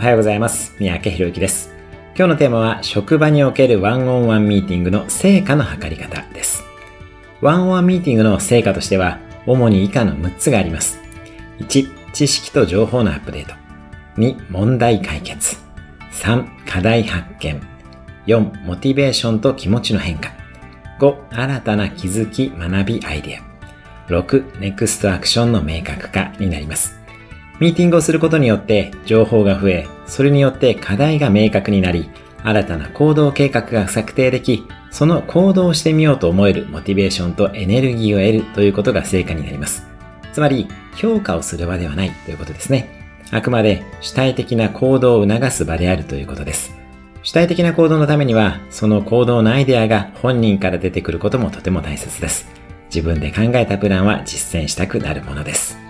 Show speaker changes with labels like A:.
A: おはようございます。三宅博之です。今日のテーマは、職場におけるワンオンワンミーティングの成果の測り方です。ワンオンワンミーティングの成果としては、主に以下の6つがあります。1、知識と情報のアップデート。2、問題解決。3、課題発見。4、モチベーションと気持ちの変化。5、新たな気づき、学び、アイデア。6、ネクストアクションの明確化になります。ミーティングをすることによって情報が増え、それによって課題が明確になり、新たな行動計画が策定でき、その行動をしてみようと思えるモチベーションとエネルギーを得るということが成果になります。つまり、評価をする場ではないということですね。あくまで主体的な行動を促す場であるということです。主体的な行動のためには、その行動のアイデアが本人から出てくることもとても大切です。自分で考えたプランは実践したくなるものです。